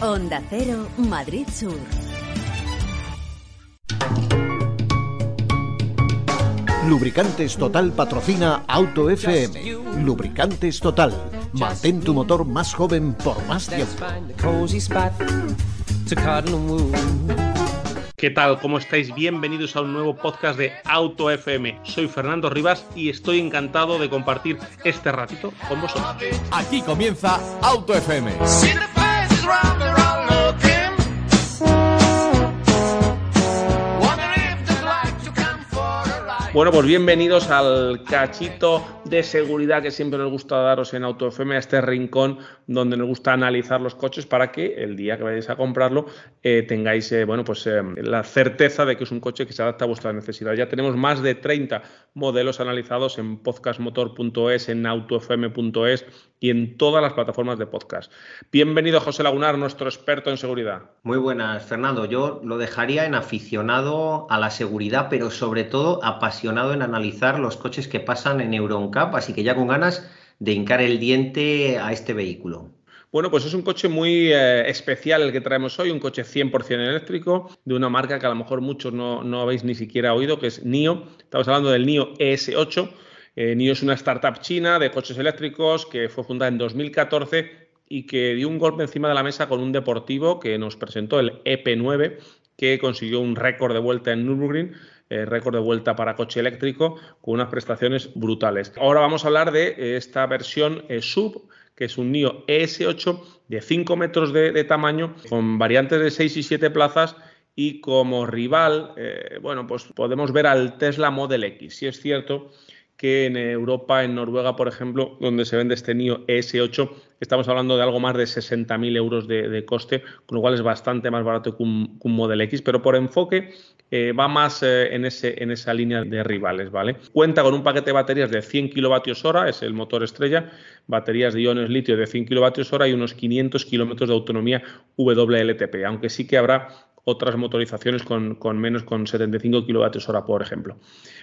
Onda Cero, Madrid Sur. Lubricantes Total patrocina Auto FM. Lubricantes Total. Mantén tu motor más joven por más tiempo. ¿Qué tal? ¿Cómo estáis? Bienvenidos a un nuevo podcast de Auto FM. Soy Fernando Rivas y estoy encantado de compartir este ratito con vosotros. Aquí comienza Auto FM. Bueno, pues bienvenidos al cachito de seguridad que siempre nos gusta daros en AutoFM, a este rincón donde nos gusta analizar los coches para que el día que vayáis a comprarlo eh, tengáis eh, bueno, pues, eh, la certeza de que es un coche que se adapta a vuestra necesidad. Ya tenemos más de 30 modelos analizados en podcastmotor.es, en autofm.es y en todas las plataformas de podcast. Bienvenido José Lagunar, nuestro experto en seguridad. Muy buenas, Fernando. Yo lo dejaría en aficionado a la seguridad, pero sobre todo apasionado en analizar los coches que pasan en EuronCap, así que ya con ganas de hincar el diente a este vehículo. Bueno, pues es un coche muy eh, especial el que traemos hoy, un coche 100% eléctrico de una marca que a lo mejor muchos no, no habéis ni siquiera oído, que es NIO. Estamos hablando del NIO ES8 eh, NIO es una startup china de coches eléctricos que fue fundada en 2014 y que dio un golpe encima de la mesa con un deportivo que nos presentó el EP9, que consiguió un récord de vuelta en Nürburgring, eh, récord de vuelta para coche eléctrico, con unas prestaciones brutales. Ahora vamos a hablar de esta versión eh, sub, que es un NIO ES8 de 5 metros de, tamaño, con variantes de 6 y 7 plazas y como rival, bueno, pues podemos ver al Tesla Model X. Si es cierto que en Europa, en Noruega, por ejemplo, donde se vende este NIO ES8, estamos hablando de algo más de 60.000 euros de, coste, con lo cual es bastante más barato que un, Model X, pero por enfoque eh, va más eh, en, esa línea de rivales, ¿vale? Cuenta con un paquete de baterías de 100 kWh, es el motor estrella, baterías de iones litio de 100 kWh y unos 500 kilómetros de autonomía WLTP, aunque sí que habrá otras motorizaciones con, menos, con 75 kWh, por ejemplo.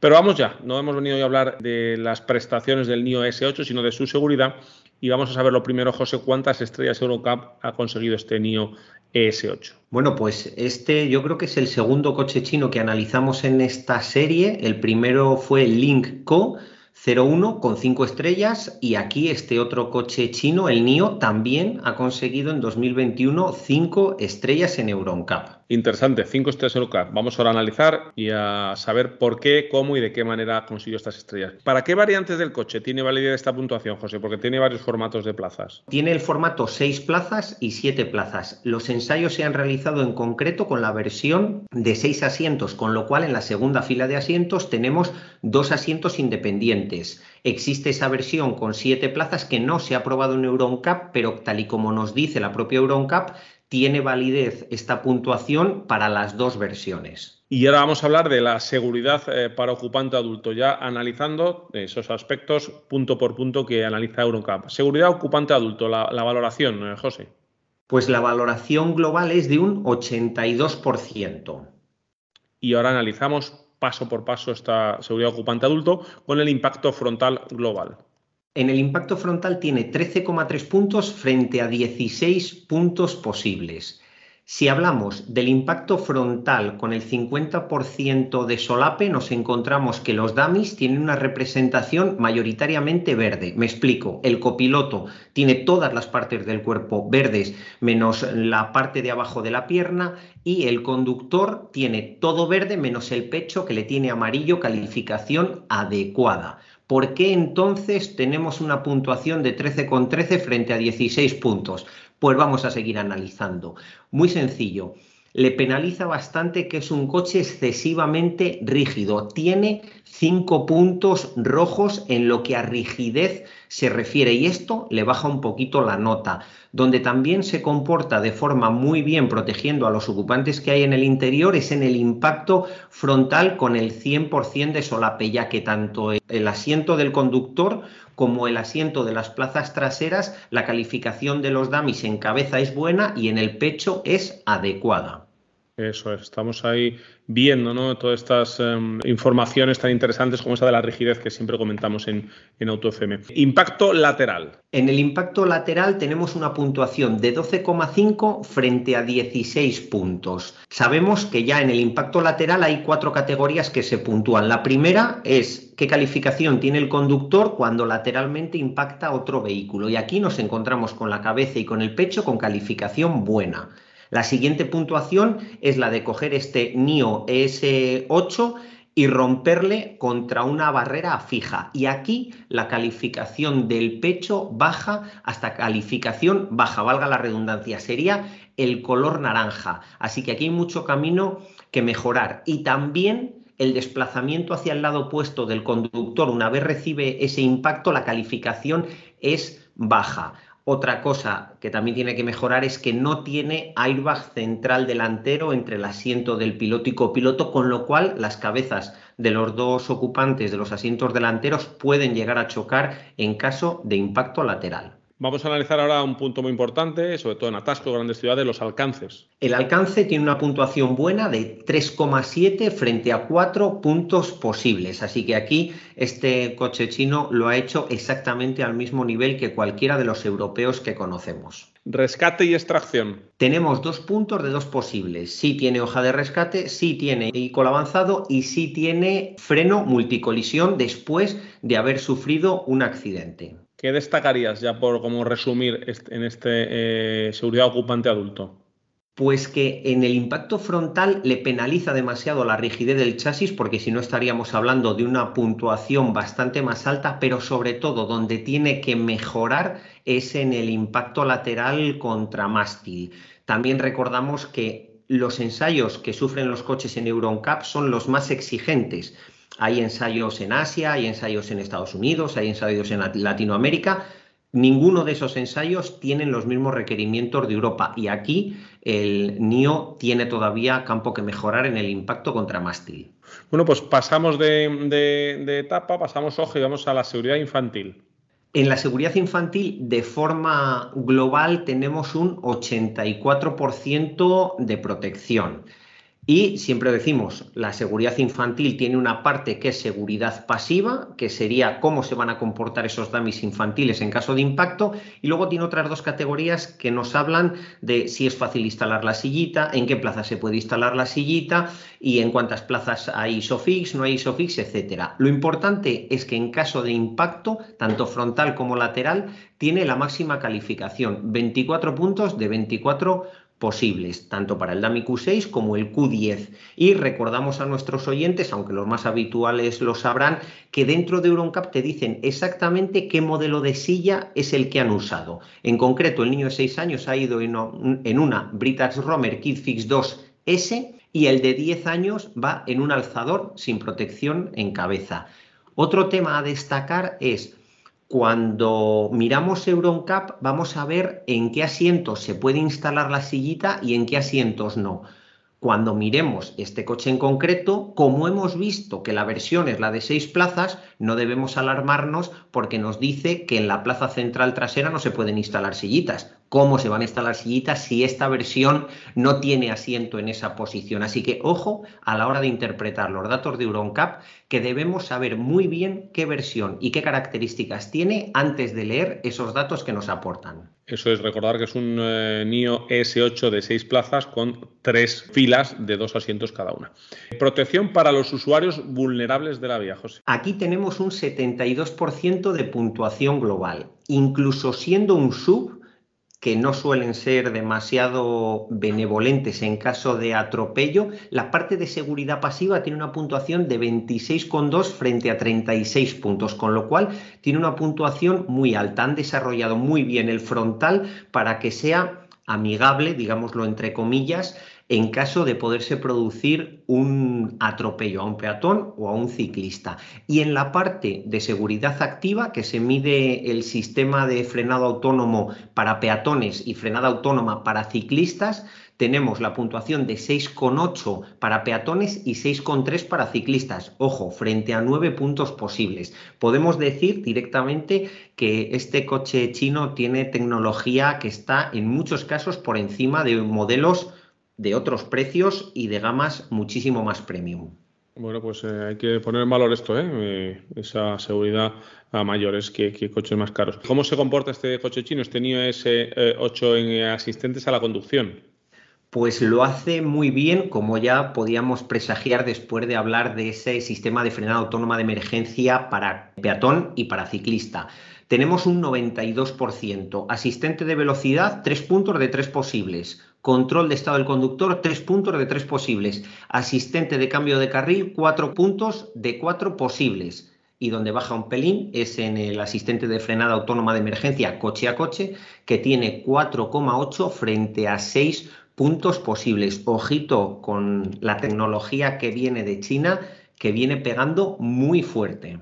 Pero vamos ya, no hemos venido a hablar de las prestaciones del NIO S8, sino de su seguridad. Y vamos a saber lo primero, José, cuántas estrellas Eurocup ha conseguido este NIO ES8. Bueno, pues este yo creo que es el segundo coche chino que analizamos en esta serie. El primero fue el Link Co 01 con 5 estrellas y aquí este otro coche chino, el NIO, también ha conseguido en 2021 5 estrellas en EuronCap. Interesante, 5 estrellas en EuronCap. Vamos ahora a analizar y a saber por qué, cómo y de qué manera consiguió estas estrellas. ¿Para qué variantes del coche tiene validez esta puntuación, José? Porque tiene varios formatos de plazas. Tiene el formato 6 plazas y 7 plazas. Los ensayos se han realizado en concreto con la versión de 6 asientos, con lo cual en la segunda fila de asientos tenemos dos asientos independientes Existe esa versión con siete plazas que no se ha aprobado en EuronCap, pero tal y como nos dice la propia EuronCap, tiene validez esta puntuación para las dos versiones. Y ahora vamos a hablar de la seguridad eh, para ocupante adulto, ya analizando esos aspectos punto por punto que analiza EuronCap. Seguridad ocupante adulto, la, la valoración, eh, José. Pues la valoración global es de un 82%. Y ahora analizamos paso por paso esta seguridad ocupante adulto con el impacto frontal global. En el impacto frontal tiene 13,3 puntos frente a 16 puntos posibles. Si hablamos del impacto frontal con el 50% de solape, nos encontramos que los dummies tienen una representación mayoritariamente verde. Me explico, el copiloto tiene todas las partes del cuerpo verdes menos la parte de abajo de la pierna y el conductor tiene todo verde menos el pecho que le tiene amarillo, calificación adecuada. ¿Por qué entonces tenemos una puntuación de 13,13 13 frente a 16 puntos? Pues vamos a seguir analizando. Muy sencillo. Le penaliza bastante que es un coche excesivamente rígido. Tiene cinco puntos rojos en lo que a rigidez se refiere y esto le baja un poquito la nota. Donde también se comporta de forma muy bien protegiendo a los ocupantes que hay en el interior es en el impacto frontal con el 100% de solape, ya que tanto el asiento del conductor como el asiento de las plazas traseras, la calificación de los dummies en cabeza es buena y en el pecho es adecuada. Eso es, estamos ahí viendo ¿no? todas estas em, informaciones tan interesantes como esa de la rigidez que siempre comentamos en, en AutoFM. Impacto lateral. En el impacto lateral tenemos una puntuación de 12,5 frente a 16 puntos. Sabemos que ya en el impacto lateral hay cuatro categorías que se puntúan. La primera es qué calificación tiene el conductor cuando lateralmente impacta otro vehículo. Y aquí nos encontramos con la cabeza y con el pecho con calificación buena. La siguiente puntuación es la de coger este NIO ES8 y romperle contra una barrera fija. Y aquí la calificación del pecho baja hasta calificación baja, valga la redundancia, sería el color naranja. Así que aquí hay mucho camino que mejorar. Y también el desplazamiento hacia el lado opuesto del conductor, una vez recibe ese impacto, la calificación es baja. Otra cosa que también tiene que mejorar es que no tiene airbag central delantero entre el asiento del piloto y copiloto, con lo cual las cabezas de los dos ocupantes de los asientos delanteros pueden llegar a chocar en caso de impacto lateral. Vamos a analizar ahora un punto muy importante, sobre todo en atascos, grandes ciudades, los alcances. El alcance tiene una puntuación buena de 3,7 frente a 4 puntos posibles. Así que aquí este coche chino lo ha hecho exactamente al mismo nivel que cualquiera de los europeos que conocemos. Rescate y extracción. Tenemos dos puntos de dos posibles. Sí tiene hoja de rescate, sí tiene vehículo avanzado y sí tiene freno multicolisión después de haber sufrido un accidente. ¿Qué destacarías ya por resumir en este eh, seguridad ocupante adulto? Pues que en el impacto frontal le penaliza demasiado la rigidez del chasis, porque si no estaríamos hablando de una puntuación bastante más alta, pero sobre todo donde tiene que mejorar es en el impacto lateral contra mástil. También recordamos que los ensayos que sufren los coches en EuronCap son los más exigentes hay ensayos en Asia, hay ensayos en Estados Unidos, hay ensayos en Latinoamérica. Ninguno de esos ensayos tienen los mismos requerimientos de Europa y aquí el NIO tiene todavía campo que mejorar en el impacto contra mástil. Bueno, pues pasamos de, etapa, pasamos ojo y vamos a la seguridad infantil. En la seguridad infantil, de forma global, tenemos un 84% de protección. Y siempre decimos, la seguridad infantil tiene una parte que es seguridad pasiva, que sería cómo se van a comportar esos dummies infantiles en caso de impacto, y luego tiene otras dos categorías que nos hablan de si es fácil instalar la sillita, en qué plaza se puede instalar la sillita y en cuántas plazas hay ISOFIX, no hay ISOFIX, etcétera. Lo importante es que en caso de impacto, tanto frontal como lateral, tiene la máxima calificación, 24 puntos de 24 posibles, tanto para el DAMI Q6 como el Q10. Y recordamos a nuestros oyentes, aunque los más habituales lo sabrán, que dentro de EuronCap te dicen exactamente qué modelo de silla es el que han usado. En concreto, el niño de 6 años ha ido en una Britax Romer KidFix 2S y el de 10 años va en un alzador sin protección en cabeza. Otro tema a destacar es cuando miramos EuronCap vamos a ver en qué asientos se puede instalar la sillita y en qué asientos no. Cuando miremos este coche en concreto, como hemos visto que la versión es la de seis plazas, no debemos alarmarnos porque nos dice que en la plaza central trasera no se pueden instalar sillitas cómo se van a instalar sillitas si esta versión no tiene asiento en esa posición. Así que ojo a la hora de interpretar los datos de EuronCap, que debemos saber muy bien qué versión y qué características tiene antes de leer esos datos que nos aportan. Eso es recordar que es un eh, NIO S8 de seis plazas con tres filas de dos asientos cada una. Protección para los usuarios vulnerables de la vía, José. Aquí tenemos un 72% de puntuación global. Incluso siendo un sub, que no suelen ser demasiado benevolentes en caso de atropello, la parte de seguridad pasiva tiene una puntuación de 26,2 frente a 36 puntos, con lo cual tiene una puntuación muy alta. Han desarrollado muy bien el frontal para que sea amigable, digámoslo entre comillas, en caso de poderse producir un atropello a un peatón o a un ciclista. Y en la parte de seguridad activa, que se mide el sistema de frenado autónomo para peatones y frenada autónoma para ciclistas, tenemos la puntuación de 6,8 para peatones y 6,3 para ciclistas. Ojo, frente a 9 puntos posibles. Podemos decir directamente que este coche chino tiene tecnología que está en muchos casos por encima de modelos de otros precios y de gamas muchísimo más premium. Bueno, pues eh, hay que poner en valor esto, ¿eh? eh esa seguridad a mayores que, coches más caros. ¿Cómo se comporta este coche chino, este NIO S8 en asistentes a la conducción? Pues lo hace muy bien, como ya podíamos presagiar después de hablar de ese sistema de frenada autónoma de emergencia para peatón y para ciclista. Tenemos un 92%. Asistente de velocidad, tres puntos de tres posibles. Control de estado del conductor, tres puntos de tres posibles. Asistente de cambio de carril, cuatro puntos de cuatro posibles. Y donde baja un pelín es en el asistente de frenada autónoma de emergencia coche a coche, que tiene 4,8 frente a 6 puntos posibles. Ojito con la tecnología que viene de China, que viene pegando muy fuerte.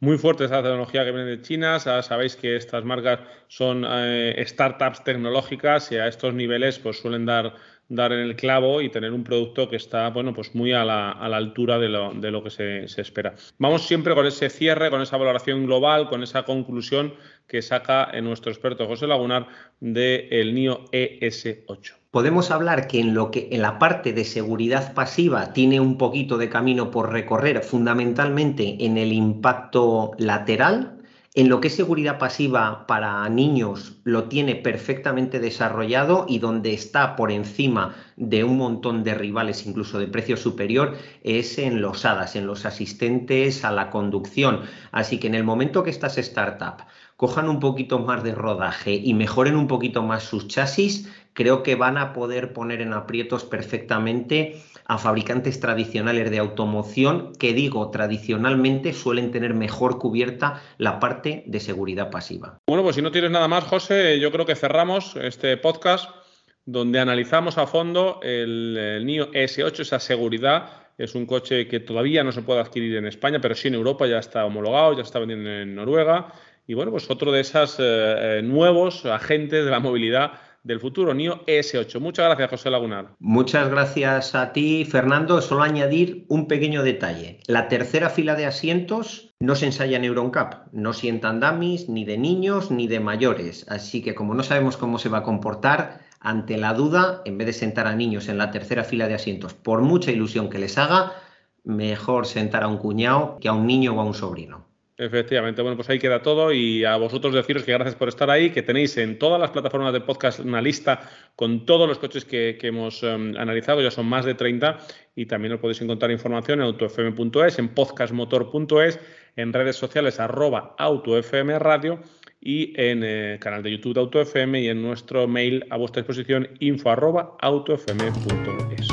Muy fuerte esa tecnología que viene de China. Sabéis que estas marcas son eh, startups tecnológicas y a estos niveles pues suelen dar dar en el clavo y tener un producto que está bueno, pues muy a la, altura de lo, que se, espera. Vamos siempre con ese cierre, con esa valoración global, con esa conclusión que saca nuestro experto José Lagunar del NIO ES8 podemos hablar que en lo que en la parte de seguridad pasiva tiene un poquito de camino por recorrer, fundamentalmente en el impacto lateral, en lo que es seguridad pasiva para niños lo tiene perfectamente desarrollado y donde está por encima de un montón de rivales, incluso de precio superior, es en los HADAS, en los asistentes a la conducción. Así que en el momento que estas startups cojan un poquito más de rodaje y mejoren un poquito más sus chasis, creo que van a poder poner en aprietos perfectamente a fabricantes tradicionales de automoción que digo tradicionalmente suelen tener mejor cubierta la parte de seguridad pasiva. Bueno, pues si no tienes nada más, José, yo creo que cerramos este podcast donde analizamos a fondo el, NIO S8, esa seguridad. Es un coche que todavía no se puede adquirir en España, pero sí en Europa ya está homologado, ya está vendiendo en Noruega. Y bueno, pues otro de esos eh, eh, nuevos agentes de la movilidad del futuro NIO S8. Muchas gracias, José Lagunar. Muchas gracias a ti, Fernando. Solo añadir un pequeño detalle. La tercera fila de asientos no se ensaya en EuronCap. No sientan dummies ni de niños ni de mayores. Así que como no sabemos cómo se va a comportar, ante la duda, en vez de sentar a niños en la tercera fila de asientos, por mucha ilusión que les haga, mejor sentar a un cuñado que a un niño o a un sobrino. Efectivamente, bueno, pues ahí queda todo y a vosotros deciros que gracias por estar ahí, que tenéis en todas las plataformas de podcast una lista con todos los coches que, hemos em, analizado, ya son más de 30 y también os podéis encontrar información en autofm.es, en podcastmotor.es, en redes sociales arroba autofmradio y en el eh, canal de YouTube de AutoFM y en nuestro mail a vuestra disposición info arroba autofm.es.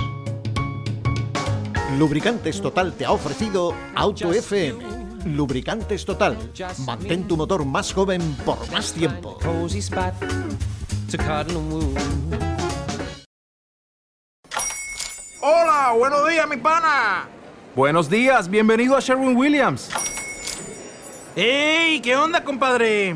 Lubricantes Total te ha ofrecido AutoFM Lubricantes Total. Mantén tu motor más joven por más tiempo. Hola, buenos días, mi pana. Buenos días, bienvenido a Sherwin Williams. ¡Ey! ¿Qué onda, compadre?